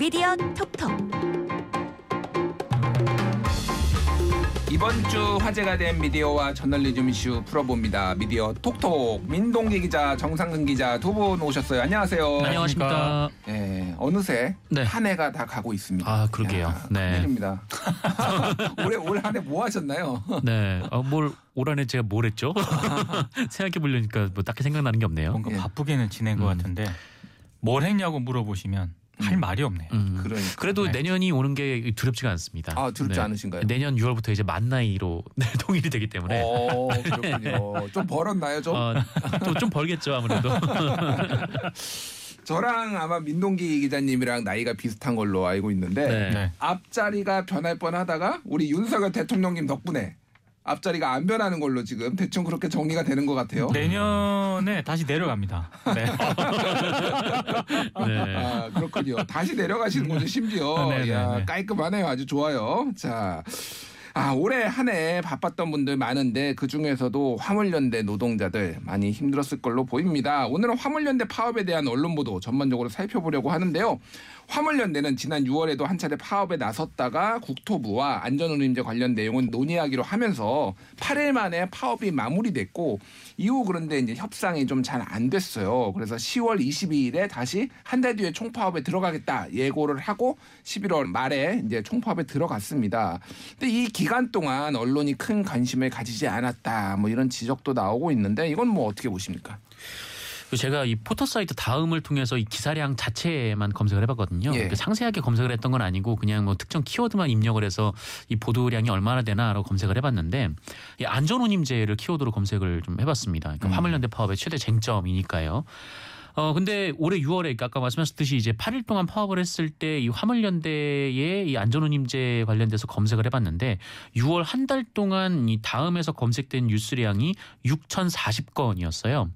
미디어 톡톡 이번 주 화제가 된 미디어와 저널리즘 이슈 풀어봅니다. 미디어 톡톡 민동기 기자, 정상근 기자 두 분 오셨어요. 안녕하세요. 안녕하십니까. 예, 어느새 네. 한 해가 다 가고 있습니다. 아, 그러게요. 야, 네. 큰일입니다. 올해 올 한 해 뭐 하셨나요? 네. 어, 뭘, 올 한해 제가 뭘 했죠? 생각해 보려니까 뭐 딱히 생각나는 게 없네요. 뭔가 예. 바쁘게는 지낸 것 음. 같은데 뭘 했냐고 물어보시면 할 말이 없네요. 음. 그러니까. 그래도 네. 내년이 오는 게 두렵지가 않습니다. 아, 두렵지 네. 않으신가요? 내년 6월부터 이제 만 나이로 네, 통일이 되기 때문에 어, 그렇군요. 좀 벌었나요, 좀? 어, 또좀 벌겠죠 아무래도. 저랑 아마 민동기 기자님이랑 나이가 비슷한 걸로 알고 있는데 네. 네. 앞자리가 변할 뻔하다가 우리 윤석열 대통령님 덕분에 앞자리가 안 변하는 걸로 지금 대충 그렇게 정리가 되는 것 같아요. 내년에 다시 내려갑니다. 네. 네. 아, 그렇군요. 다시 내려가시는 거죠, 심지어. 네, 네, 야, 네. 깔끔하네요. 아주 좋아요. 자. 아, 올해 한 해 바빴던 분들 많은데 그 중에서도 화물연대 노동자들 많이 힘들었을 걸로 보입니다. 오늘은 화물연대 파업에 대한 언론 보도 전반적으로 살펴보려고 하는데요. 화물연대는 지난 6월에도 한 차례 파업에 나섰다가 국토부와 안전운임제 관련 내용은 논의하기로 하면서 8일 만에 파업이 마무리됐고 이후 그런데 이제 협상이 좀 잘 안 됐어요. 그래서 10월 22일에 다시 한 달 뒤에 총파업에 들어가겠다 예고를 하고 11월 말에 이제 총파업에 들어갔습니다. 근데 이 기간 동안 언론이 큰 관심을 가지지 않았다. 뭐 이런 지적도 나오고 있는데 이건 뭐 어떻게 보십니까? 제가 이 포털 사이트 다음을 통해서 이 기사량 자체만 검색을 해봤거든요. 예. 그러니까 상세하게 검색을 했던 건 아니고 그냥 뭐 특정 키워드만 입력을 해서 이 보도량이 얼마나 되나라고 검색을 해봤는데 이 안전운임제를 키워드로 검색을 좀 해봤습니다. 그러니까 음. 화물연대 파업의 최대 쟁점이니까요. 어 근데 올해 6월에 그러니까 아까 말씀하셨듯이 이제 8일 동안 파업을 했을 때 이 화물연대의 이 안전운임제 관련돼서 검색을 해봤는데 6월 한 달 동안 이 다음에서 검색된 뉴스량이 6,040건이었어요.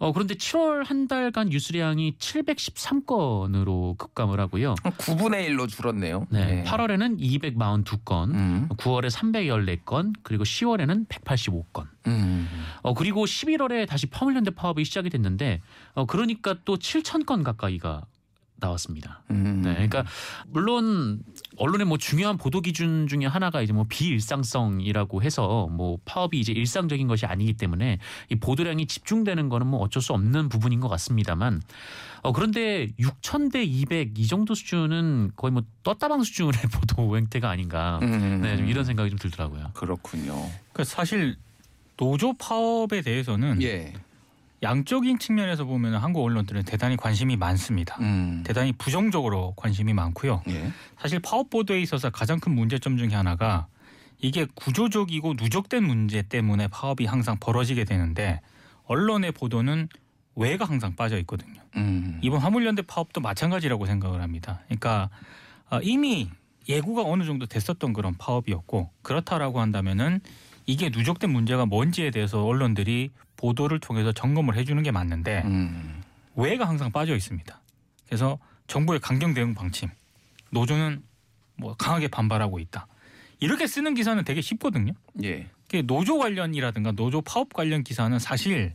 어 그런데 7월 한 달간 뉴스량이 713건으로 급감을 하고요. 9분의 1로 줄었네요. 네. 8월에는 242건, 음. 9월에 314건, 그리고 10월에는 185건. 음. 어 그리고 11월에 다시 화물연대 파업이 시작이 됐는데 어 그러니까 또 7천 건 가까이가 나왔습니다. 음. 네, 그러니까 물론 언론의 뭐 중요한 보도 기준 중에 하나가 이제 뭐 비일상성이라고 해서 뭐 파업이 이제 일상적인 것이 아니기 때문에 이 보도량이 집중되는 거는 뭐 어쩔 수 없는 부분인 것 같습니다만 어 그런데 6천 대 200 이 정도 수준은 거의 뭐 떴다방 수준의 보도 행태가 아닌가. 음. 네, 좀 이런 생각이 좀 들더라고요. 그렇군요. 그 사실 노조 파업에 대해서는 예. 양적인 측면에서 보면 한국 언론들은 대단히 관심이 많습니다. 음. 대단히 부정적으로 관심이 많고요. 예. 사실 파업 보도에 있어서 가장 큰 문제점 중에 하나가 이게 구조적이고 누적된 문제 때문에 파업이 항상 벌어지게 되는데 언론의 보도는 왜가 항상 빠져 있거든요. 음. 이번 화물연대 파업도 마찬가지라고 생각을 합니다. 그러니까 어, 이미 예고가 어느 정도 됐었던 그런 파업이었고 그렇다라고 한다면은 이게 누적된 문제가 뭔지에 대해서 언론들이 보도를 통해서 점검을 해주는 게 맞는데 음. 왜가 항상 빠져 있습니다. 그래서 정부의 강경 대응 방침, 노조는 뭐 강하게 반발하고 있다. 이렇게 쓰는 기사는 되게 쉽거든요. 예. 그게 노조 관련이라든가 노조 파업 관련 기사는 사실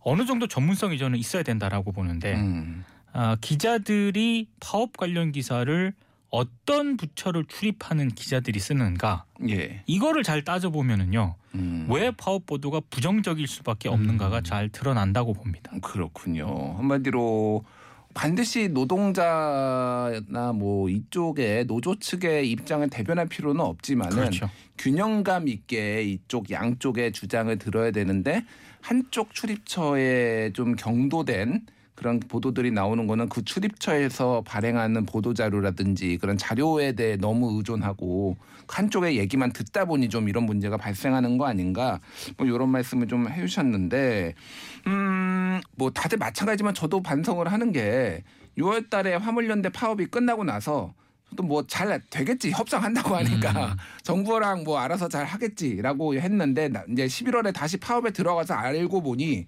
어느 정도 전문성이 저는 있어야 된다라고 보는데 음. 아, 기자들이 파업 관련 기사를 어떤 부처를 출입하는 기자들이 쓰는가 예. 이거를 잘 따져보면은요 음. 왜 파업 보도가 부정적일 수밖에 없는가가 잘 드러난다고 봅니다. 그렇군요. 한마디로 반드시 노동자나 뭐 이쪽에 노조 측의 입장을 대변할 필요는 없지만은 그렇죠. 균형감 있게 이쪽 양쪽의 주장을 들어야 되는데 한쪽 출입처에 좀 경도된 그런 보도들이 나오는 거는 그 출입처에서 발행하는 보도 자료라든지 그런 자료에 대해 너무 의존하고 한쪽의 얘기만 듣다 보니 좀 이런 문제가 발생하는 거 아닌가? 뭐 이런 말씀을 좀 해주셨는데 음, 뭐 다들 마찬가지지만 저도 반성을 하는 게 6월 달에 화물연대 파업이 끝나고 나서 또뭐잘 되겠지 협상한다고 하니까. 정부랑 뭐 알아서 잘 하겠지라고 했는데 나- 이제 11월에 다시 파업에 들어가서 알고 보니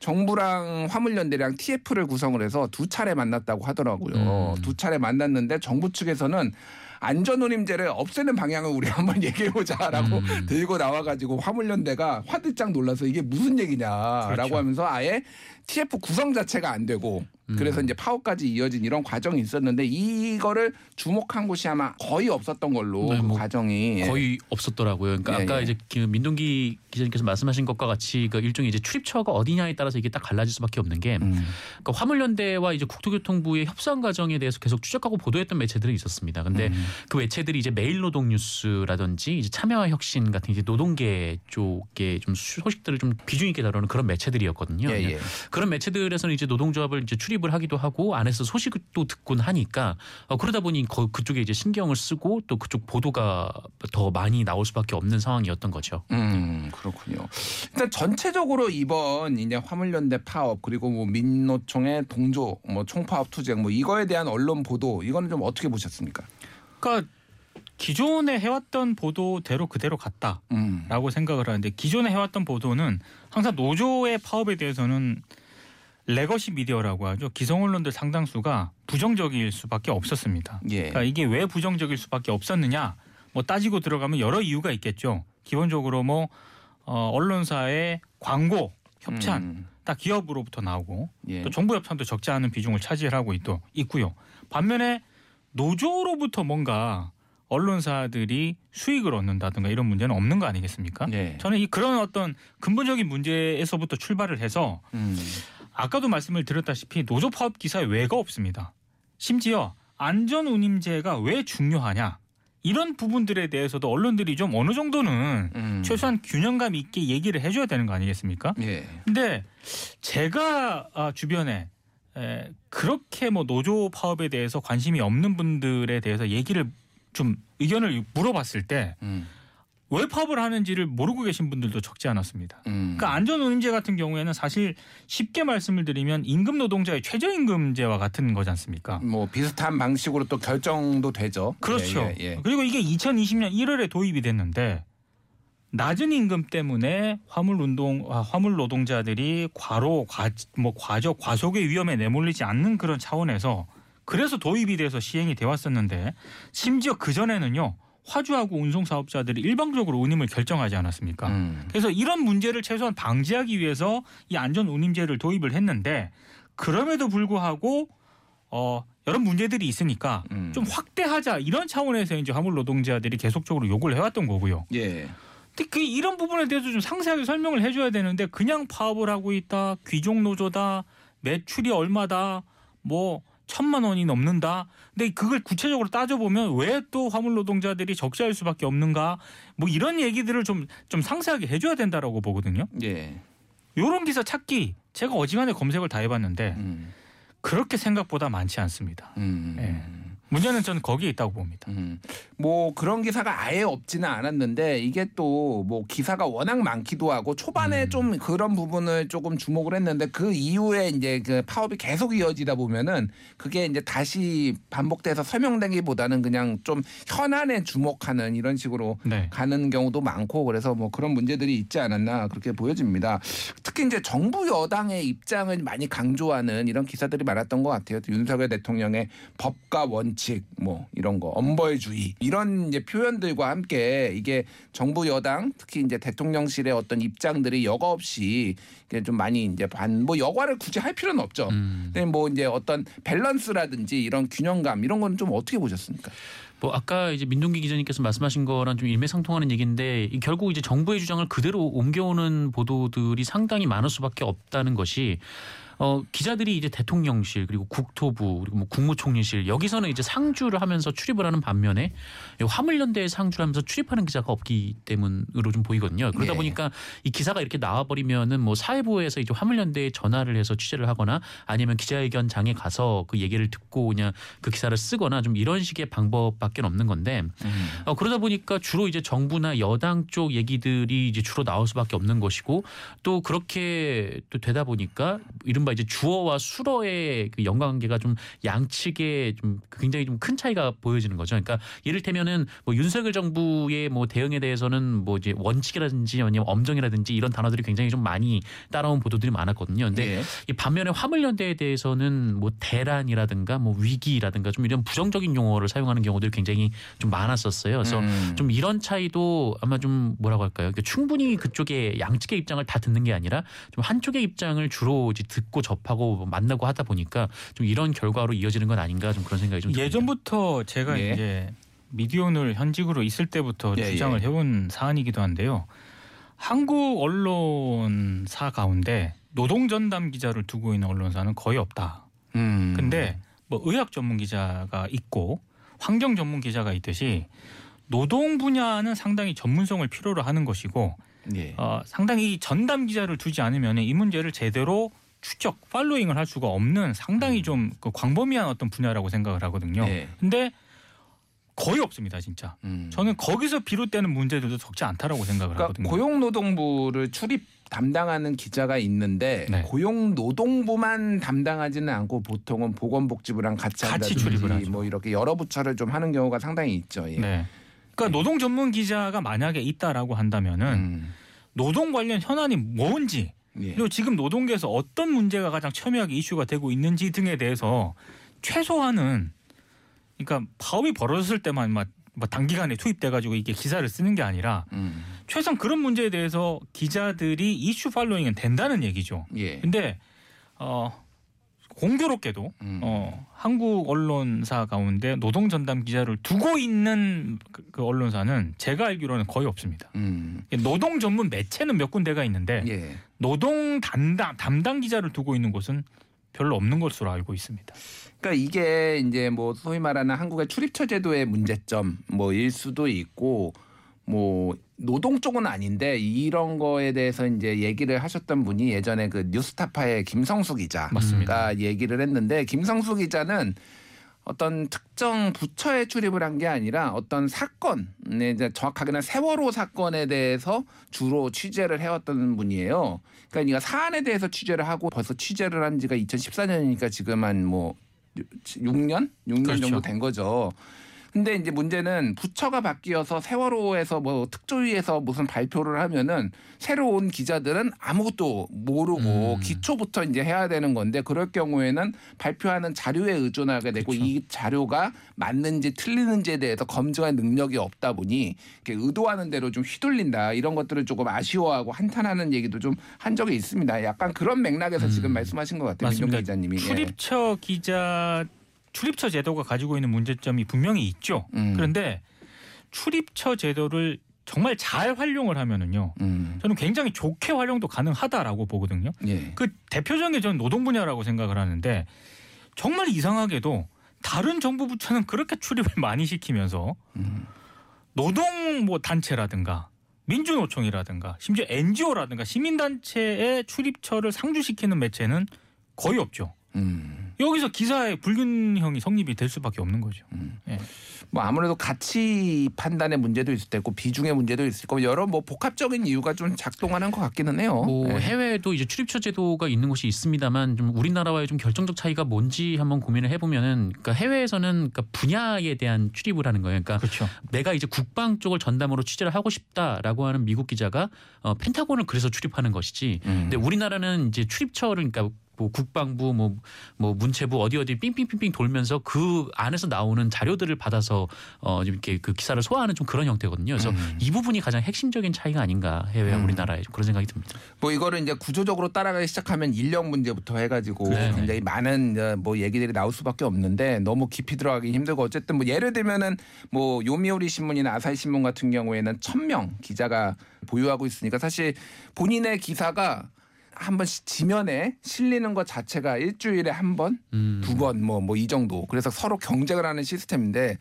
정부랑 화물연대랑 TF를 구성을 해서 두 차례 만났다고 하더라고요. 음. 두 차례 만났는데 정부 측에서는 안전운임제를 없애는 방향을 우리 한번 얘기해보자라고 음. 들고 나와가지고 화물연대가 화들짝 놀라서 이게 무슨 얘기냐라고 그렇죠. 하면서 아예 TF 구성 자체가 안 되고 음. 그래서 이제 파업까지 이어진 이런 과정이 있었는데 이거를 주목한 곳이 아마 거의 없었던 걸로 네, 그뭐 과정이 예. 거의 없었더라고요. 그러니까 예, 아까 예. 이제 그 민동기 기자님께서 말씀하신 것과 같이 그 일종의 이제 출입처가 어디냐에 따라서 이게 딱 갈라질 수밖에 없는 게 음. 그러니까 화물연대와 이제 국토교통부의 협상 과정에 대해서 계속 추적하고 보도했던 매체들이 있었습니다. 근데 음. 그 매체들이 이제 매일노동뉴스라든지 이제 참여와 혁신 같은 이제 노동계 쪽에 좀 소식들을 좀 비중 있게 다루는 그런 매체들이었거든요. 예, 예. 그런 매체들에서는 이제 노동조합을 이제 출입 을 하기도 하고 안에서 소식을 또 듣곤 하니까 어, 그러다 보니 거, 그쪽에 이제 신경을 쓰고 또 그쪽 보도가 더 많이 나올 수밖에 없는 상황이었던 거죠. 음, 그렇군요. 일단 전체적으로 이번 이제 화물연대 파업 그리고 뭐 민노총의 동조 뭐 총파업 투쟁 뭐 이거에 대한 언론 보도 이거는 좀 어떻게 보셨습니까? 그러니까 기존에 해왔던 보도대로 그대로 갔다라고 음. 생각을 하는데 기존에 해왔던 보도는 항상 노조의 파업에 대해서는 legacy media라고 하죠. 기성 언론들 상당수가 부정적일 수밖에 없었습니다. 예. 그러니까 이게 왜 부정적일 수밖에 없었느냐? 뭐 따지고 들어가면 여러 이유가 있겠죠. 기본적으로 뭐 어, 언론사의 광고 협찬 음. 다 기업으로부터 나오고 예. 또 정부 협찬도 적지 않은 비중을 차지하고 있도 있고요. 반면에 노조로부터 뭔가 언론사들이 수익을 얻는다든가 이런 문제는 없는 거 아니겠습니까? 예. 저는 이 그런 어떤 근본적인 문제에서부터 출발을 해서 음. 아까도 말씀을 드렸다시피 노조 파업 기사에 왜가 없습니다. 심지어 안전 운임제가 왜 중요하냐 이런 부분들에 대해서도 언론들이 좀 어느 정도는 음. 최소한 균형감 있게 얘기를 해줘야 되는 거 아니겠습니까? 예. 근데 제가 아, 주변에 에, 그렇게 뭐 노조 파업에 대해서 관심이 없는 분들에 대해서 얘기를 좀 의견을 물어봤을 때 왜 음. 파업을 하는지를 모르고 계신 분들도 적지 않았습니다. 음. 그러니까 안전운임제 같은 경우에는 사실 쉽게 말씀을 드리면 임금 노동자의 최저임금제와 같은 거지 않습니까? 뭐 비슷한 방식으로 또 결정도 되죠. 그렇죠. 예, 예, 예. 그리고 이게 2020년 1월에 도입이 됐는데 낮은 임금 때문에 화물 운동 아, 화물 노동자들이 과로 과, 뭐 과적 과속의 위험에 내몰리지 않는 그런 차원에서 그래서 도입이 돼서 시행이 되어 왔었는데 심지어 그 전에는요 화주하고 운송 사업자들이 일방적으로 운임을 결정하지 않았습니까? 음. 그래서 이런 문제를 최소한 방지하기 위해서 이 안전 운임제를 도입을 했는데 그럼에도 불구하고 어 여러 문제들이 있으니까 음. 좀 확대하자 이런 차원에서 이제 화물 노동자들이 계속적으로 요구를 해왔던 거고요. 예. 근데 그 이런 부분에 대해서 좀 상세하게 설명을 해줘야 되는데 그냥 파업을 하고 있다, 귀족 노조다, 매출이 얼마다, 뭐 천만 원이 넘는다. 근데 그걸 구체적으로 따져보면 왜 또 화물 노동자들이 적자일 수밖에 없는가? 뭐 이런 얘기들을 좀 좀 상세하게 해줘야 된다라고 보거든요. 예. 요런 기사 찾기 제가 어지간해 검색을 다 해봤는데 음. 그렇게 생각보다 많지 않습니다. 음. 예. 문제는 저는 거기에 있다고 봅니다. 음. 뭐 그런 기사가 아예 없지는 않았는데 이게 또 뭐 기사가 워낙 많기도 하고 초반에 음. 좀 그런 부분을 조금 주목을 했는데 그 이후에 이제 그 파업이 계속 이어지다 보면은 그게 이제 다시 반복돼서 설명되기보다는 그냥 좀 현안에 주목하는 이런 식으로 네. 가는 경우도 많고 그래서 뭐 그런 문제들이 있지 않았나 그렇게 보여집니다. 특히 이제 정부 여당의 입장을 많이 강조하는 이런 기사들이 많았던 것 같아요. 윤석열 대통령의 법과 원칙 뭐 이런 거 엄벌주의 이런 이제 표현들과 함께 이게 정부 여당 특히 이제 대통령실의 어떤 입장들이 여과 없이 좀 많이 이제 반뭐 여과를 굳이 할 필요는 없죠. 음. 근데 뭐 이제 어떤 밸런스라든지 이런 균형감 이런 거는 좀 어떻게 보셨습니까? 뭐 아까 이제 민동기 기자님께서 말씀하신 거랑 좀 일맥상통하는 얘기인데 이 결국 이제 정부의 주장을 그대로 옮겨오는 보도들이 상당히 많을 수밖에 없다는 것이 어 기자들이 이제 대통령실 그리고 국토부 그리고 뭐 국무총리실 여기서는 이제 상주를 하면서 출입을 하는 반면에 이 화물연대에 상주를 하면서 출입하는 기자가 없기 때문으로 좀 보이거든요. 그러다 네. 보니까 이 기사가 이렇게 나와 버리면은 뭐 사회부에서 이제 화물연대에 전화를 해서 취재를 하거나 아니면 기자회견장에 가서 그 얘기를 듣고 그냥 그 기사를 쓰거나 좀 이런 식의 방법밖에 없는 건데 어, 그러다 보니까 주로 이제 정부나 여당 쪽 얘기들이 이제 주로 나올 수밖에 없는 것이고 또 그렇게 또 되다 보니까 이른바 이제 주어와 수어의 그 연관관계가 좀 양측에 좀 굉장히 좀 큰 차이가 보여지는 거죠. 그러니까 이를테면은 뭐 윤석열 정부의 뭐 대응에 대해서는 뭐 이제 원칙이라든지 아니면 엄정이라든지 이런 단어들이 굉장히 좀 많이 따라온 보도들이 많았거든요. 근데 예. 이 반면에 화물연대에 대해서는 뭐 대란이라든가 뭐 위기라든가 좀 이런 부정적인 용어를 사용하는 경우들이 굉장히 좀 많았었어요. 그래서 음. 좀 이런 차이도 아마 좀 뭐라고 할까요? 그러니까 충분히 그쪽에 양측의 입장을 다 듣는 게 아니라 좀 한쪽의 입장을 주로 이제 듣고 뵙고 접하고 만나고 하다 보니까 좀 이런 결과로 이어지는 건 아닌가 좀 그런 생각이 좀 듭니다. 예전부터 제가 예. 이제 미디어오늘 현직으로 있을 때부터 예, 주장을 예. 해온 사안이기도 한데요. 한국 언론사 가운데 노동 전담 기자를 두고 있는 언론사는 거의 없다. 음. 근데 뭐 의학 전문 기자가 있고 환경 전문 기자가 있듯이 노동 분야는 상당히 전문성을 필요로 하는 것이고 예. 어, 상당히 이 전담 기자를 두지 않으면 이 문제를 제대로 추적, 팔로잉을 할 수가 없는 상당히 좀 그 광범위한 어떤 분야라고 생각을 하거든요. 예. 근데 거의 없습니다, 진짜. 음. 저는 거기서 비롯되는 문제들도 적지 않다라고 생각을 그러니까 하거든요. 고용노동부를 출입 담당하는 기자가 있는데 네. 고용노동부만 담당하지는 않고 보통은 보건복지부랑 같이 같이 출입을 하죠. 뭐 이렇게 여러 부처를 좀 하는 경우가 상당히 있죠. 예. 네. 그러니까 노동 전문 기자가 만약에 있다라고 한다면은 음. 노동 관련 현안이 뭔지 예. 그리고 지금 노동계에서 어떤 문제가 가장 첨예하게 이슈가 되고 있는지 등에 대해서 최소한은 그러니까 파업이 벌어졌을 때만 막, 막 단기간에 투입돼 가지고 이게 기사를 쓰는 게 아니라 음. 최소한 그런 문제에 대해서 기자들이 이슈 팔로잉은 된다는 얘기죠. 예. 근데 어 공교롭게도 음. 어 한국 언론사 가운데 노동 전담 기자를 두고 있는 그, 그 언론사는 제가 알기로는 거의 없습니다. 음. 노동 전문 매체는 몇 군데가 있는데 예. 노동 담당 담당 기자를 두고 있는 곳은 별로 없는 것으로 알고 있습니다. 그러니까 이게 이제 뭐 소위 말하는 한국의 출입처 제도의 문제점 뭐일 수도 있고 뭐 노동 쪽은 아닌데 이런 거에 대해서 이제 얘기를 하셨던 분이 예전에 그 뉴스타파의 김성수 기자가 맞습니다. 얘기를 했는데 김성수 기자는 어떤 특정 부처에 출입을 한 게 아니라 어떤 사건에 이제 정확하게는 세월호 사건에 대해서 주로 취재를 해왔던 분이에요. 그러니까 이가 사안에 대해서 취재를 하고 벌써 취재를 한 지가 2014년이니까 지금 한 뭐 6년? 6년 그렇죠. 정도 된 거죠. 근데 이제 문제는 부처가 바뀌어서 세월호에서 뭐 특조위에서 무슨 발표를 하면은 새로 온 기자들은 아무것도 모르고 음. 기초부터 이제 해야 되는 건데 그럴 경우에는 발표하는 자료에 의존하게 되고 그렇죠. 이 자료가 맞는지 틀리는지에 대해서 검증할 능력이 없다 보니 이렇게 의도하는 대로 좀 휘둘린다 이런 것들을 조금 아쉬워하고 한탄하는 얘기도 좀 한 적이 있습니다. 약간 그런 맥락에서 음. 지금 말씀하신 것 같아요. 민동기 기자님이. 예. 출입처 기자 출입처 제도가 가지고 있는 문제점이 분명히 있죠. 음. 그런데 출입처 제도를 정말 잘 활용을 하면은요. 음. 저는 굉장히 좋게 활용도 가능하다라고 보거든요. 예. 그 대표적인 게 저는 노동 분야라고 생각을 하는데 정말 이상하게도 다른 정부 부처는 그렇게 출입을 많이 시키면서 음. 노동 뭐 단체라든가 민주노총이라든가 심지어 NGO라든가 시민단체의 출입처를 상주시키는 매체는 거의 없죠. 음. 여기서 기사의 불균형이 성립이 될 수밖에 없는 거죠. 예. 뭐 아무래도 가치 판단의 문제도 있을 테고 비중의 문제도 있을 거고 여러 뭐 복합적인 이유가 좀 작동하는 것 같기는 해요. 뭐 예. 해외에도 이제 출입처 제도가 있는 곳이 있습니다만 좀 우리나라와의 좀 결정적 차이가 뭔지 한번 고민을 해보면은 그러니까 해외에서는 그러니까 분야에 대한 출입을 하는 거예요. 그러니까 그렇죠. 내가 이제 국방 쪽을 전담으로 취재를 하고 싶다라고 하는 미국 기자가 어, 펜타곤을 그래서 출입하는 것이지. 음. 근데 우리나라는 이제 출입처를 그러니까 뭐 국방부 뭐, 뭐 문체부 어디 어디 삥삥삥삥 돌면서 그 안에서 나오는 자료들을 받아서 어좀 이렇게 그 기사를 소화하는 좀 그런 형태거든요. 그래서 음. 이 부분이 가장 핵심적인 차이가 아닌가 해외와 음. 우리나라에 좀 그런 생각이 듭니다. 뭐 이거를 이제 구조적으로 따라가기 시작하면 인력 문제부터 해가지고 네. 굉장히 많은 이제 뭐 얘기들이 나올 수밖에 없는데 너무 깊이 들어가기 힘들고 어쨌든 뭐 예를 들면은 뭐 요미우리 신문이나 아사히 신문 같은 경우에는 천 명 기자가 보유하고 있으니까 사실 본인의 기사가 한 번씩 지면에 실리는 것 자체가 일주일에 한 번, 음. 두 번, 뭐 뭐 이 정도. 그래서 서로 경쟁을 하는 시스템인데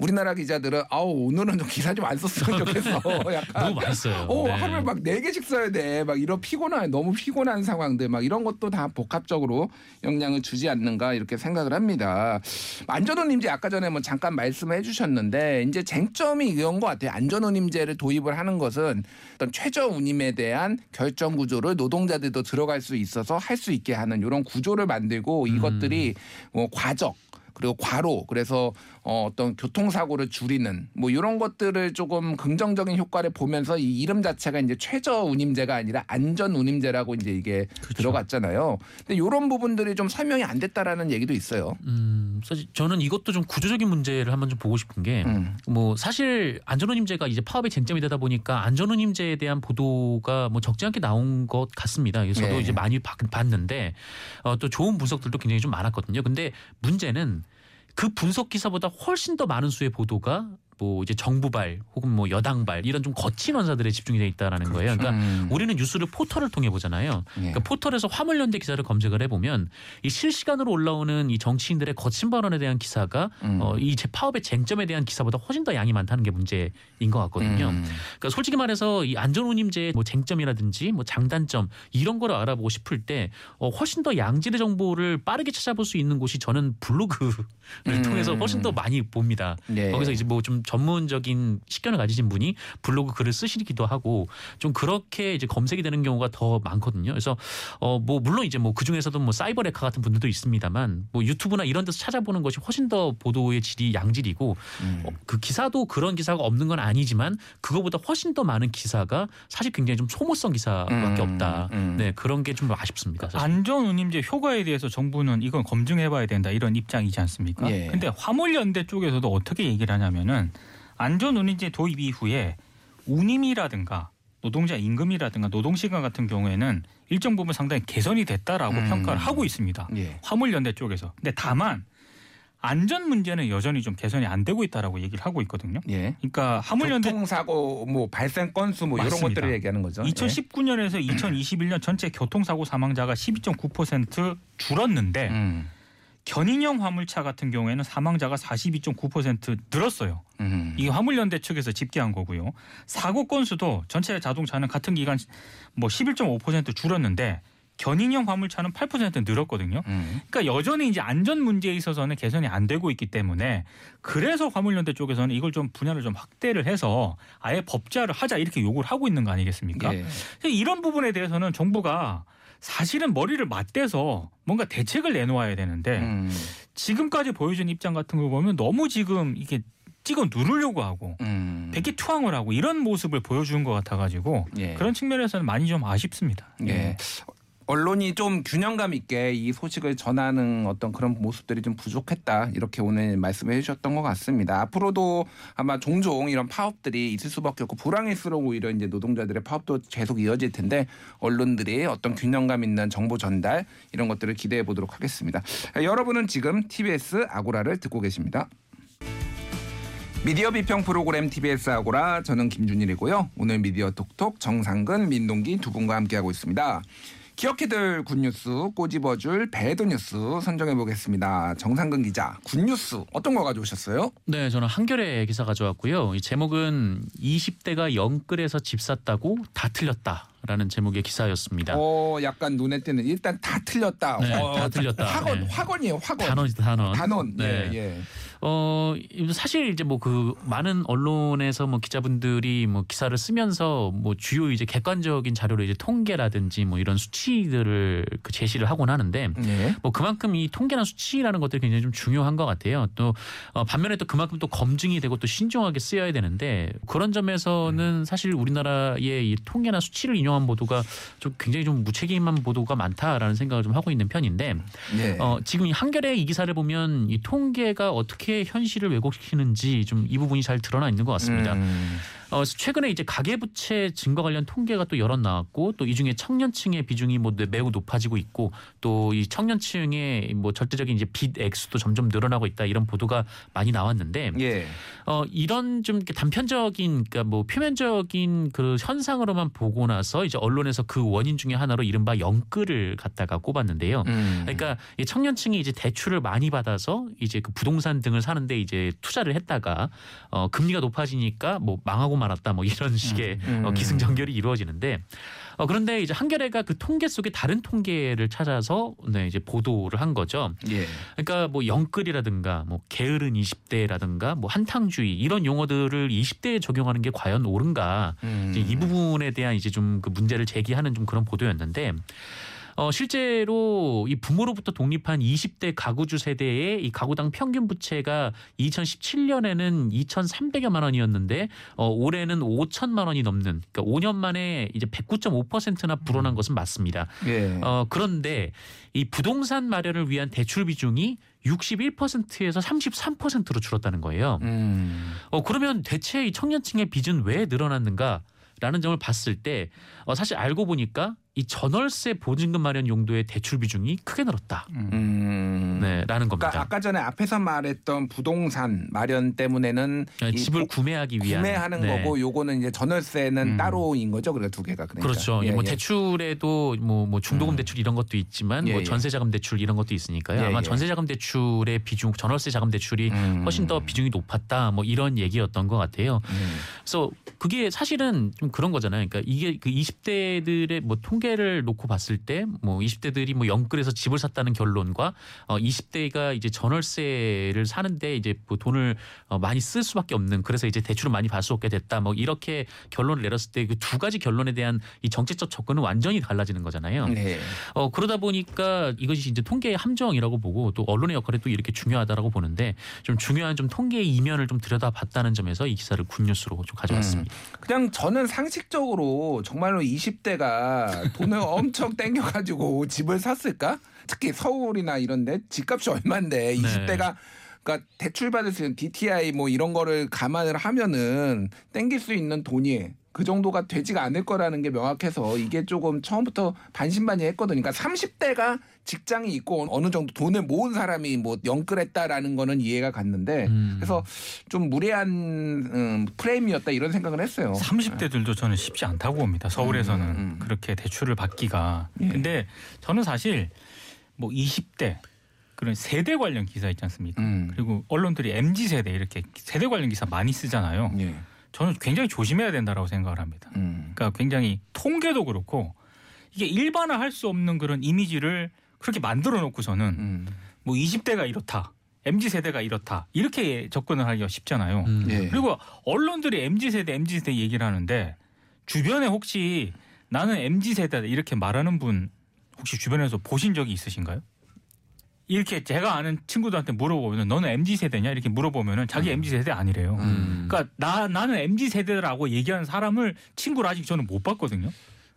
우리나라 기자들은 아우 오늘은 좀 기사 좀 안 썼으면 좋겠어. 약간 너무 많았어요. 어, 네. 하루에 막 네 개씩 써야 돼. 막 이런 피곤한 너무 피곤한 상황들 막 이런 것도 다 복합적으로 영향을 주지 않는가 이렇게 생각을 합니다. 안전운임제 아까 전에 뭐 잠깐 말씀해 주셨는데 이제 쟁점이 이런 것 같아요. 안전운임제를 도입을 하는 것은 어떤 최저 운임에 대한 결정 구조를 노동자들도 들어갈 수 있어서 할 수 있게 하는 이런 구조를 만들고 이것들이 뭐 과적 그리고 과로 그래서 어, 어떤 교통사고를 줄이는 뭐 이런 것들을 조금 긍정적인 효과를 보면서 이 이름 자체가 이제 최저 운임제가 아니라 안전 운임제라고 이제 이게 들어갔잖아요. 근데 이런 부분들이 좀 설명이 안 됐다라는 얘기도 있어요. 음, 사실 저는 이것도 좀 구조적인 문제를 한번 좀 보고 싶은 게 음. 뭐 사실 안전 운임제가 이제 파업의 쟁점이 되다 보니까 안전 운임제에 대한 보도가 뭐 적지 않게 나온 것 같습니다. 그래서 저도 네. 이제 많이 봐- 봤는데 어, 또 좋은 분석들도 굉장히 좀 많았거든요. 근데 문제는 그 분석 기사보다 훨씬 더 많은 수의 보도가 뭐 이제 정부발 혹은 뭐 여당발 이런 좀 거친 언사들에 집중이 돼 있다라는 거예요. 그러니까 음. 우리는 뉴스를 포털을 통해 보잖아요. 예. 그러니까 포털에서 화물연대 기사를 검색을 해보면 이 실시간으로 올라오는 이 정치인들의 거친 발언에 대한 기사가 음. 어, 이 제- 파업의 쟁점에 대한 기사보다 훨씬 더 양이 많다는 게 문제인 것 같거든요. 음. 그러니까 솔직히 말해서 이 안전운임제의 뭐 쟁점이라든지 뭐 장단점 이런 거를 알아보고 싶을 때 어, 훨씬 더 양질의 정보를 빠르게 찾아볼 수 있는 곳이 저는 블로그를 음. 통해서 훨씬 더 많이 봅니다. 예. 거기서 이제 뭐좀 전문적인 식견을 가지신 분이 블로그 글을 쓰시기도 하고 좀 그렇게 이제 검색이 되는 경우가 더 많거든요. 그래서 어 뭐 물론 이제 뭐 그 중에서도 뭐 사이버 레카 같은 분들도 있습니다만 뭐 유튜브나 이런 데서 찾아보는 것이 훨씬 더 보도의 질이 양질이고 음. 어, 그 기사도 그런 기사가 없는 건 아니지만 그거보다 훨씬 더 많은 기사가 사실 굉장히 좀 소모성 기사밖에 음, 없다. 음. 네 그런 게 좀 아쉽습니다. 사실. 안전 운임제 효과에 대해서 정부는 이건 검증해봐야 된다 이런 입장이지 않습니까? 예. 근데 화물연대 쪽에서도 어떻게 얘기를 하냐면은 안전 운임제 도입 이후에 운임이라든가 노동자 임금이라든가 노동시간 같은 경우에는 일정 부분 상당히 개선이 됐다라고 음. 평가를 하고 있습니다. 예. 화물연대 쪽에서. 근데 다만 안전 문제는 여전히 좀 개선이 안 되고 있다라고 얘기를 하고 있거든요. 예. 그러니까 화물연대 교통사고 뭐 발생 건수 뭐 이런 맞습니다. 것들을 얘기하는 거죠. 예. 2019년에서 2021년 전체 교통사고 사망자가 12.9% 줄었는데 예. 음. 견인형 화물차 같은 경우에는 사망자가 42.9% 늘었어요. 음. 이게 화물연대 측에서 집계한 거고요. 사고 건수도 전체 자동차는 같은 기간 뭐 11.5% 줄었는데 견인형 화물차는 8% 늘었거든요. 음. 그러니까 여전히 이제 안전 문제에 있어서는 개선이 안 되고 있기 때문에 그래서 화물연대 쪽에서는 이걸 좀 분야를 좀 확대를 해서 아예 법제화를 하자 이렇게 요구를 하고 있는 거 아니겠습니까? 예. 이런 부분에 대해서는 정부가 사실은 머리를 맞대서 뭔가 대책을 내놓아야 되는데 음. 지금까지 보여준 입장 같은 거 보면 너무 지금 이게 찍어 누르려고 하고 음. 백기 투항을 하고 이런 모습을 보여주는 것 같아가지고 예. 그런 측면에서는 많이 좀 아쉽습니다. 예. 언론이 좀 균형감 있게 이 소식을 전하는 어떤 그런 모습들이 좀 부족했다 이렇게 오늘 말씀해 주셨던 것 같습니다. 앞으로도 아마 종종 이런 파업들이 있을 수밖에 없고 불황일수록 오히려 이제 노동자들의 파업도 계속 이어질 텐데 언론들이 어떤 균형감 있는 정보 전달 이런 것들을 기대해 보도록 하겠습니다. 여러분은 지금 TBS 아고라를 듣고 계십니다. 미디어 비평 프로그램 TBS 아고라 저는 김준일이고요. 오늘 미디어 톡톡 정상근 민동기 두 분과 함께하고 있습니다. 기억해둘 good news 꼬집어줄 bad news 선정해 보겠습니다. 정상근 기자 good news 어떤 거 가져오셨어요? 네, 저는 한겨레 기사 가져왔고요. 이 제목은 20대가 영끌해서 집 샀다고 다 틀렸다 라는 제목의 기사였습니다. 어 약간 눈에 띄는 일단 다 틀렸다. 네, 어, 다 틀렸다. 학원 네. 학원이에요 학원. 단원이죠, 단원. 단원. 네. 예, 예. 어 사실 이제 뭐 그 많은 언론에서 뭐 기자분들이 뭐 기사를 쓰면서 뭐 주요 이제 객관적인 자료로 이제 통계라든지 뭐 이런 수치들을 그 제시를 하곤 하는데 예. 뭐 그만큼 이 통계나 수치라는 것들이 굉장히 좀 중요한 것 같아요. 또 어, 반면에 또 그만큼 또 검증이 되고 또 신중하게 쓰여야 되는데 그런 점에서는 사실 우리나라의 이 통계나 수치를 인용한 보도가 좀 굉장히 좀 무책임한 보도가 많다라는 생각을 좀 하고 있는 편인데 예. 어, 지금 이 한겨레 이 기사를 보면 이 통계가 어떻게 현실을 왜곡시키는지 좀 이 부분이 잘 드러나 있는 것 같습니다. 음. 어, 최근에 이제 가계부채 증가 관련 통계가 또 여러 나왔고 또 이 중에 청년층의 비중이 뭐 매우 높아지고 있고 또 이 청년층의 뭐 절대적인 이제 빚 액수도 점점 늘어나고 있다 이런 보도가 많이 나왔는데 예. 어 이런 좀 단편적인 그러니까 뭐 표면적인 그 현상으로만 보고 나서 이제 언론에서 그 원인 중에 하나로 이른바 영끌을 갖다가 꼽았는데요. 음. 그러니까 이 청년층이 이제 대출을 많이 받아서 이제 그 부동산 등을 사는데 이제 투자를 했다가 어 금리가 높아지니까 뭐 망하고 말았다 뭐 이런 식의 음. 어, 기승전결이 이루어지는데 어 그런데 이제 한겨레가 그 통계 속에 다른 통계를 찾아서 네 이제 보도를 한 거죠. 예. 그러니까 뭐 영끌이라든가 뭐 게으른 20대라든가 뭐 한탕주의 이런 용어들을 20대에 적용하는 게 과연 옳은가 음. 이 부분에 대한 이제 좀 그 문제를 제기하는 좀 그런 보도였는데 어, 실제로 이 부모로부터 독립한 20대 가구주 세대의 이 가구당 평균 부채가 2017년에는 2,300여만 원이었는데 어, 올해는 5천만 원이 넘는 그러니까 5년 만에 이제 109.5%나 불어난 것은 맞습니다. 예. 어, 그런데 이 부동산 마련을 위한 대출 비중이 61%에서 33%로 줄었다는 거예요. 음. 어, 그러면 대체 이 청년층의 빚은 왜 늘어났는가? 라는 점을 봤을 때 어, 사실 알고 보니까 이 전월세 보증금 마련 용도의 대출 비중이 크게 늘었다. 음. 네, 라는 겁니다. 그러니까 아까 전에 앞에서 말했던 부동산 마련 때문에는 네, 이 집을 부- 구매하기 위한 구매하는 네. 거고 요거는 이제 전월세는 음. 따로인 거죠. 그러니까 두 개가 그러니까. 그렇죠. 예, 뭐 예. 대출에도 뭐, 뭐 중도금 음. 대출 이런 것도 있지만 예, 뭐 예. 전세자금 대출 이런 것도 있으니까요. 예, 아마 예. 전세자금 대출의 비중, 전월세 자금 대출이 음. 훨씬 더 비중이 높았다. 뭐 이런 얘기였던 것 같아요. 음. 그래서 그게 사실은 좀 그런 거잖아요. 그러니까 이게 그 20대들의 뭐통 계를 놓고 봤을 때 뭐 20대들이 뭐 영끌에서 집을 샀다는 결론과 어 20대가 이제 전월세를 사는데 이제 뭐 돈을 어 많이 쓸 수밖에 없는 그래서 이제 대출을 많이 받을 수 없게 됐다. 뭐 이렇게 결론을 내렸을 때 그 두 가지 결론에 대한 이 정책적 접근은 완전히 달라지는 거잖아요. 네. 어 그러다 보니까 이것이 이제 통계의 함정이라고 보고 또 언론의 역할이 또 이렇게 중요하다라고 보는데 좀 중요한 좀 통계의 이면을 좀 들여다봤다는 점에서 이 기사를 굿뉴스로 좀 가져왔습니다. 그냥 저는 상식적으로 정말로 20대가 돈을 엄청 땡겨가지고 집을 샀을까? 특히 서울이나 이런데 집값이 얼마인데 20대가 그러니까 대출 받을 수 있는 DTI 뭐 이런 거를 감안을 하면은 땡길 수 있는 돈이 그 정도가 되지가 않을 거라는 게 명확해서 이게 조금 처음부터 반신반의했거든요. 그러니까 30대가 직장이 있고 어느 정도 돈을 모은 사람이 뭐 영끌했다라는 거는 이해가 갔는데 음. 그래서 좀 무례한 음, 프레임이었다 이런 생각을 했어요. 30대들도 저는 쉽지 않다고 봅니다. 서울에서는 음, 음. 그렇게 대출을 받기가. 예. 근데 저는 사실 뭐 20대 그런 세대 관련 기사 있지 않습니까? 음. 그리고 언론들이 MZ 세대 이렇게 세대 관련 기사 많이 쓰잖아요. 예. 저는 굉장히 조심해야 된다라고 생각을 합니다. 음. 그러니까 굉장히 통계도 그렇고 이게 일반화할 수 없는 그런 이미지를 그렇게 만들어 놓고서는 음. 뭐 20대가 이렇다. MZ 세대가 이렇다. 이렇게 접근을 하기가 쉽잖아요. 음. 예. 그리고 언론들이 MZ 세대, MZ 세대 얘기를 하는데 주변에 혹시 나는 MZ 세대다 이렇게 말하는 분 혹시 주변에서 보신 적이 있으신가요? 이렇게 제가 아는 친구들한테 물어보면 너는 MZ 세대냐 이렇게 물어보면은 자기 MZ 세대 아니래요. 음. 그러니까 나 나는 MZ 세대라고 얘기하는 사람을 친구를 아직 저는 못 봤거든요.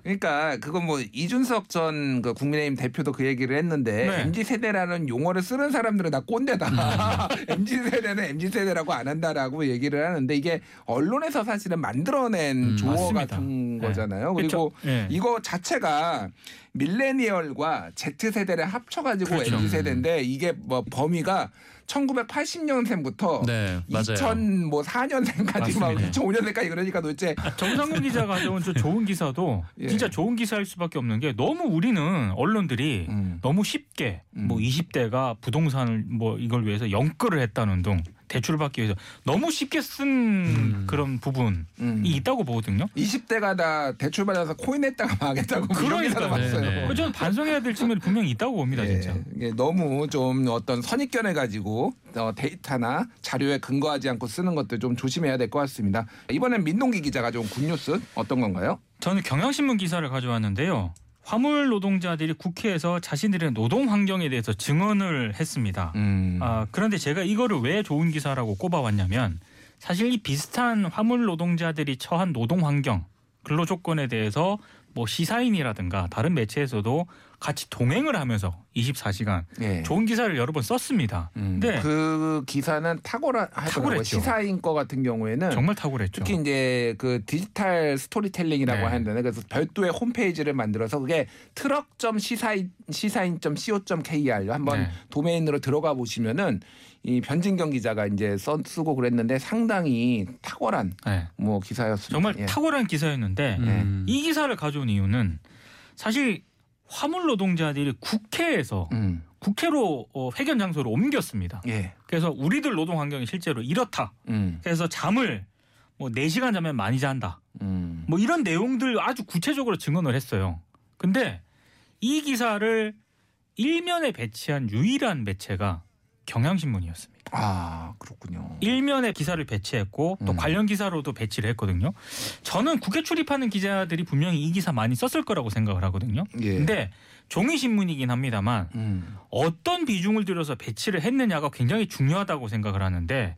그러니까 그건 뭐 이준석 전 그 국민의힘 대표도 그 얘기를 했는데 네. mz 세대라는 용어를 쓰는 사람들은 다 꼰대다. mz 세대는 mz 세대라고 안 한다라고 얘기를 하는데 이게 언론에서 사실은 만들어낸 음, 조어 맞습니다. 같은 네. 거잖아요. 그리고? 예. 이거 자체가 밀레니얼과 Z 세대를 합쳐가지고 그렇죠. mz 세대인데 이게 뭐 범위가 1980년생부터 네, 맞아요. 2000뭐 4년생까지 막 맞습니다. 2005년생까지 그러니까 도대체 정상근 기자가 가져온 저 좋은 기사도 예. 진짜 좋은 기사일 수밖에 없는 게 너무 우리는 언론들이 음. 너무 쉽게 음. 뭐 20대가 부동산을 뭐 이걸 위해서 연끌을 했다는 등 대출을 받기 위해서 너무 쉽게 쓴 음. 그런 부분이 음. 있다고 보거든요. 20대가 다 대출 받아서 코인 했다가 망했다고 그런 기사도. 봤어요. 네, 네. 그 저는 반성해야 될 측면이 분명히 있다고 봅니다, 예, 진짜. 이게 너무 좀 어떤 선입견을 가지고 어, 데이터나 자료에 근거하지 않고 쓰는 것들 좀 조심해야 될 것 같습니다. 이번엔 민동기 기자가 좀 굿뉴스 어떤 건가요? 저는 경향신문 기사를 가져왔는데요. 화물 노동자들이 국회에서 자신들의 노동 환경에 대해서 증언을 했습니다. 음. 아, 그런데 제가 이거를 왜 좋은 기사라고 꼽아왔냐면 사실 이 비슷한 화물 노동자들이 처한 노동 환경, 근로 조건에 대해서 뭐 시사인이라든가 다른 매체에서도 같이 동행을 하면서 24시간 예. 좋은 기사를 여러 번 썼습니다. 음. 네. 그 기사는 하더라고요. 탁월했죠. 시사인 거 같은 경우에는 정말 탁월했죠. 특히 이제 그 디지털 스토리텔링이라고 네. 하는데 그래서 별도의 홈페이지를 만들어서 그게 트럭 점 시사인 시사인.co.kr 한번 네. 도메인으로 들어가 보시면은 이 변진경 기자가 이제 써 쓰고 그랬는데 상당히 탁월한 네. 뭐 기사였습니다. 정말 예. 탁월한 기사였는데 음. 이 기사를 가져온 이유는 사실 화물 노동자들이 국회에서 음. 국회로 어, 회견 장소로 옮겼습니다. 예. 그래서 우리들 노동 환경이 실제로 이렇다. 음. 그래서 잠을 뭐 4시간 자면 많이 잔다. 음. 뭐 이런 내용들 아주 구체적으로 증언을 했어요. 근데 이 기사를 일면에 배치한 유일한 매체가 경향신문이었습니다. 아, 그렇군요. 일면에 기사를 배치했고 또 음. 관련 기사로도 배치를 했거든요. 저는 국회 출입하는 기자들이 분명히 이 기사 많이 썼을 거라고 생각을 하거든요. 예. 근데 종이 신문이긴 합니다만 음. 어떤 비중을 들여서 배치를 했느냐가 굉장히 중요하다고 생각을 하는데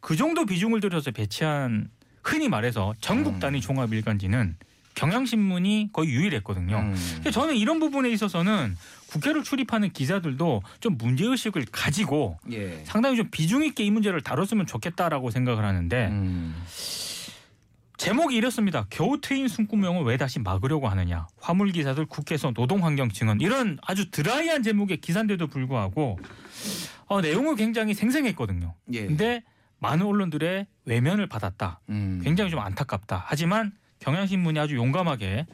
그 정도 비중을 들여서 배치한 흔히 말해서 전국 단위 종합 일간지는 경향신문이 거의 유일했거든요. 음. 저는 이런 부분에 있어서는 국회를 출입하는 기자들도 좀 문제의식을 가지고 예. 상당히 좀 비중 있게 이 문제를 다뤘으면 좋겠다라고 생각을 하는데 음. 제목이 이렇습니다. 겨우 트인 숨구명을 왜 다시 막으려고 하느냐. 화물 기사들 국회에서 노동환경 증언. 이런 아주 드라이한 제목의 기사인데도 불구하고 어, 내용은 굉장히 생생했거든요. 예. 근데 많은 언론들의 외면을 받았다. 음. 굉장히 좀 안타깝다. 하지만 경향신문이 아주 용감하게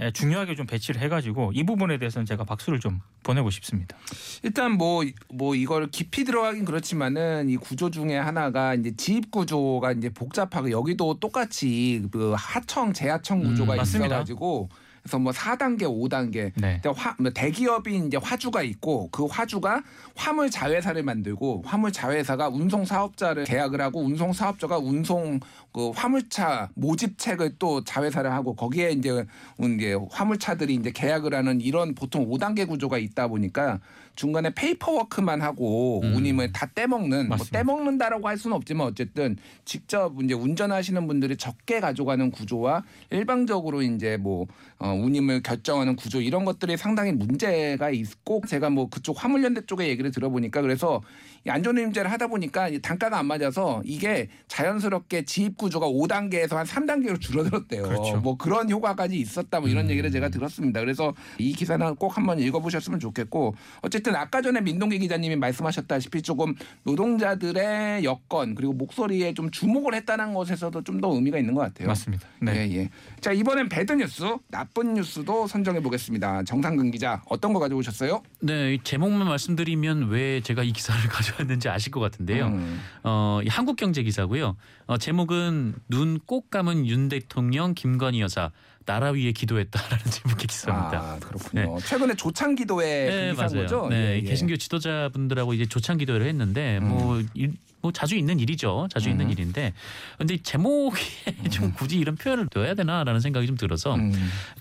에, 중요하게 좀 배치를 해가지고 이 부분에 대해서는 제가 박수를 좀 보내고 싶습니다. 일단 뭐뭐 이걸 깊이 들어가긴 그렇지만은 이 구조 중에 하나가 이제 지입 구조가 이제 복잡하고 여기도 똑같이 그 하청 재하청 음, 구조가 맞습니다. 있어가지고 그래서 뭐 4단계, 5단계 네. 화, 뭐 대기업이 이제 화주가 있고 그 화주가 화물 자회사를 만들고 화물 자회사가 운송 사업자를 계약을 하고 운송 사업자가 운송 그 화물차 모집책을 또 자회사를 하고 거기에 이제 이제 화물차들이 이제 계약을 하는 이런 보통 5단계 구조가 있다 보니까 중간에 페이퍼워크만 하고 음. 운임을 다 떼먹는 뭐. 떼먹는다라고 할 수는 없지만 어쨌든 직접 이제 운전하시는 분들이 적게 가져가는 구조와 일방적으로 이제 뭐 어, 운임을 결정하는 구조 이런 것들이 상당히 문제가 있고 제가 뭐 그쪽 화물연대 쪽의 얘기를 들어보니까 그래서 이 안전운임제를 하다 보니까 이 단가가 안 맞아서 이게 자연스럽게 지입 구조가 5단계에서 한 3단계로 줄어들었대요. 그렇죠. 뭐 그런 효과까지 있었다 뭐 이런 얘기를 제가 들었습니다. 그래서 이 기사는 꼭 한번 읽어보셨으면 좋겠고 어쨌든 아까 전에 민동기 기자님이 말씀하셨다시피 조금 노동자들의 여건 그리고 목소리에 좀 주목을 했다는 것에서도 좀 더 의미가 있는 것 같아요. 맞습니다. 네. 예, 예. 자, 이번엔 배드 뉴스, 나쁜 뉴스도 선정해 보겠습니다. 정상근 기자, 어떤 거 가져오셨어요? 네, 이 제목만 말씀드리면 왜 제가 이 기사를 가져왔는지 아실 것 같은데요. 음. 어, 이 한국경제 기사고요. 어, 제목은 눈 꼭 감은 윤 대통령 김건희 여사 나라 위에 기도했다라는 제목의 기사입니다. 아, 그렇군요. 최근에 조창기도회 네, 그 기사인 맞아요. 거죠? 네, 예, 이 예. 개신교 지도자분들하고 이제 조창 기도회를 했는데 음. 뭐, 일- 뭐 자주 있는 일이죠. 자주 있는 음. 일인데 근데 이 제목에 좀 굳이 이런 표현을 넣어야 되나라는 생각이 좀 들어서 음.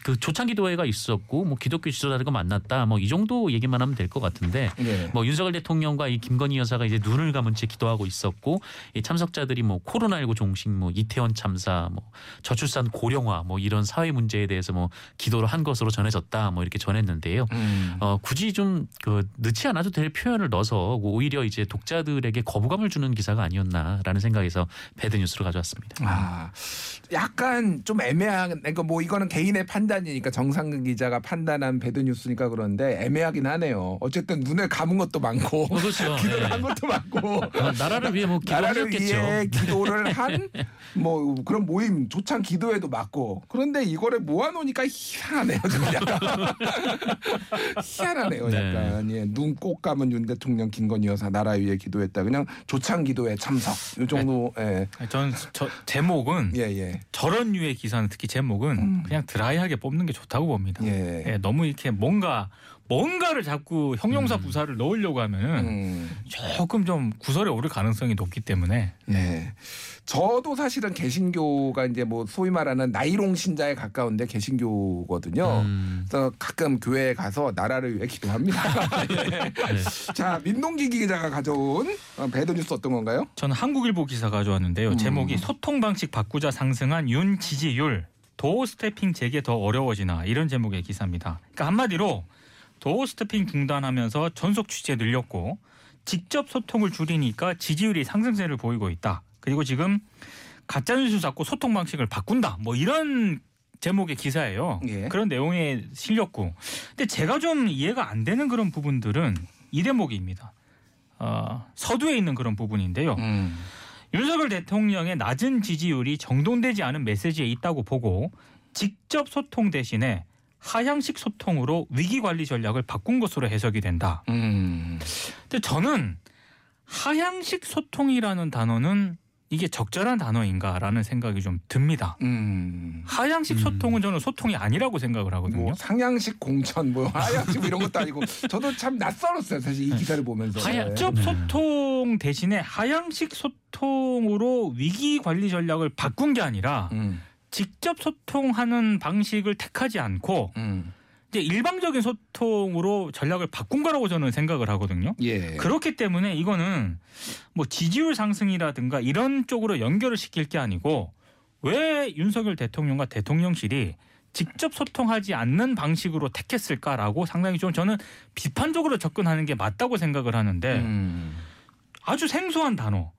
그 조창 기 도회가 있었고 뭐 기독교 지도자들과 만났다 뭐 이 정도 얘기만 하면 될 것 같은데 예. 뭐 윤석열 대통령과 이 김건희 여사가 이제 눈을 감은 채 기도하고 있었고 이 참석자들이 뭐 코로나19 종식 뭐 이태원 참사 뭐 저출산 고령화 뭐 이런 사회 문제에 대해서 뭐 기도를 한 것으로 전해졌다 뭐 이렇게 전했는데요. 음. 어 굳이 좀 그 넣지 않아도 될 표현을 넣어서 오히려 이제 독자들에게 거부감을 주는 기사가 아니었나라는 생각에서 배드 뉴스로 가져왔습니다. 아, 약간 좀 애매한, 그러니까 뭐 이거는 개인의 판단이니까 정상근 기자가 판단한 배드 뉴스니까 그런데 애매하긴 하네요. 어쨌든 눈을 감은 것도 많고, 어, 그렇죠. 기도를 네. 한 것도 많고, 어, 나라를 위해 뭐 나라를 기도하셨겠죠. 위해 기도를 한 뭐 그런 모임 조창 기도회도 맞고 그런데 이거를 모아놓으니까 희한하네요 좀 약간 희한하네요 네. 약간 예, 눈꼭 감은 윤 대통령 김건희 여사 나라 위해 기도했다 그냥 조창 기도회 참석 이 정도 네. 저는 저 제목은 예예예 예, 저런 류의 기사는 특히 제목은 음. 그냥 드라이하게 뽑는 게 좋다고 봅니다. 예. 예, 너무 이렇게 뭔가 뭔가를 자꾸 형용사 음. 부사를 넣으려고 하면은 음, 조금 좀 구설에 오를 가능성이 높기 때문에 예. 저도 사실은 개신교가 이제 뭐 소위 말하는 나이롱 신자에 가까운데 개신교거든요. 음, 그래서 가끔 교회에 가서 나라를 위해 기도합니다. 예. 네. 자 민동기 기자가 가져온 어, bad news 어떤 건가요? 저는 한국일보 기사 가져왔는데요. 음. 제목이 소통 방식 바꾸자 상승한 윤 지지율 doorstepping 재개 더 어려워지나 이런 제목의 기사입니다. 그러니까 한마디로 doorstepping 중단하면서 전속 취재 늘렸고 직접 소통을 줄이니까 지지율이 상승세를 보이고 있다. 그리고 지금 가짜뉴스 잡고 소통 방식을 바꾼다. 뭐 이런 제목의 기사예요. 예. 그런 내용에 실렸고. 근데 제가 좀 이해가 안 되는 그런 부분들은 이 대목입니다. 어, 서두에 있는 그런 부분인데요. 음. 윤석열 대통령의 낮은 지지율이 정돈되지 않은 메시지에 있다고 보고 직접 소통 대신에 하향식 소통으로 위기 관리 전략을 바꾼 것으로 해석이 된다. 음. 근데 저는 하향식 소통이라는 단어는 이게 적절한 단어인가라는 생각이 좀 듭니다. 음. 하향식 음. 소통은 저는 소통이 아니라고 생각을 하거든요. 뭐 상향식 공천 뭐 하향식 뭐 이런 것도 아니고 저도 참 낯설었어요 사실 이 기사를 보면서 하향- 직접 네. 소통 대신에 하향식 소통으로 위기 관리 전략을 바꾼 게 아니라 음. 직접 소통하는 방식을 택하지 않고 음. 이제 일방적인 소통으로 전략을 바꾼 거라고 저는 생각을 하거든요. 예. 그렇기 때문에 이거는 뭐 지지율 상승이라든가 이런 쪽으로 연결을 시킬 게 아니고 왜 윤석열 대통령과 대통령실이 직접 소통하지 않는 방식으로 택했을까라고 상당히 좀 저는 비판적으로 접근하는 게 맞다고 생각을 하는데 음. 아주 생소한 단어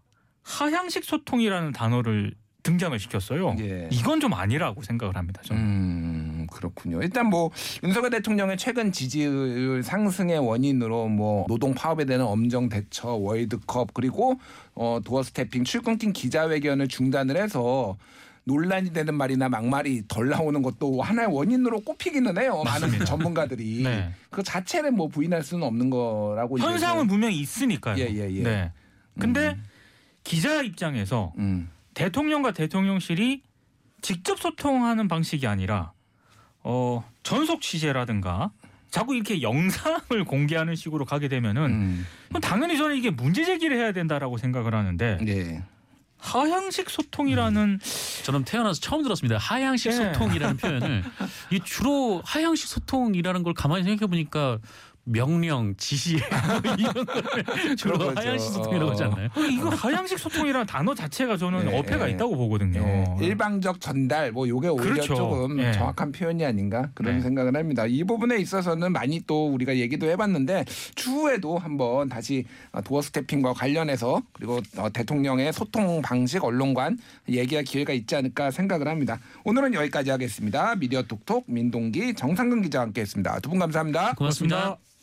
하향식 소통이라는 단어를 등장을 시켰어요. 예. 이건 좀 아니라고 생각을 합니다. 저는. 음, 그렇군요. 일단 뭐 윤석열 대통령의 최근 지지율 상승의 원인으로 뭐 노동 파업에 대한 엄정 대처, 월드컵 그리고 어 도어 스태핑 출근길 기자회견을 중단을 해서 논란이 되는 말이나 막말이 덜 나오는 것도 하나의 원인으로 꼽히기는 해요. 많은 맞습니다. 전문가들이 네. 그 자체를 뭐 부인할 수는 없는 거라고 현상은 분명히 있으니까요. 예, 예, 예. 네. 근데 기자 입장에서 음. 대통령과 대통령실이 직접 소통하는 방식이 아니라 어, 전속 취재라든가 자꾸 이렇게 영상을 공개하는 식으로 가게 되면은 음. 당연히 저는 이게 문제 제기를 해야 된다라고 생각을 하는데 네. 하향식 소통이라는 저는 태어나서 처음 들었습니다. 하향식 네. 소통이라는 표현을 이 주로 하향식 소통이라는 걸 가만히 생각해 보니까 명령, 지시 뭐 이런 걸 주로 거죠. 하향식 소통이라고 하지 않나요? 이거 하향식 소통이라는 단어 자체가 저는 네, 어폐가 네. 있다고 보거든요. 예, 일방적 전달 뭐 요게 오히려 그렇죠. 조금 예. 정확한 표현이 아닌가 그런 네. 생각을 합니다. 이 부분에 있어서는 많이 또 우리가 얘기도 해봤는데 추후에도 한번 다시 어, 도어 스태핑과 관련해서 그리고 어, 대통령의 소통 방식 언론관 얘기할 기회가 있지 않을까 생각을 합니다. 오늘은 여기까지 하겠습니다. 미디어 톡톡 민동기 정상근 기자와 함께했습니다. 두 분 감사합니다. 고맙습니다. 그렇습니다.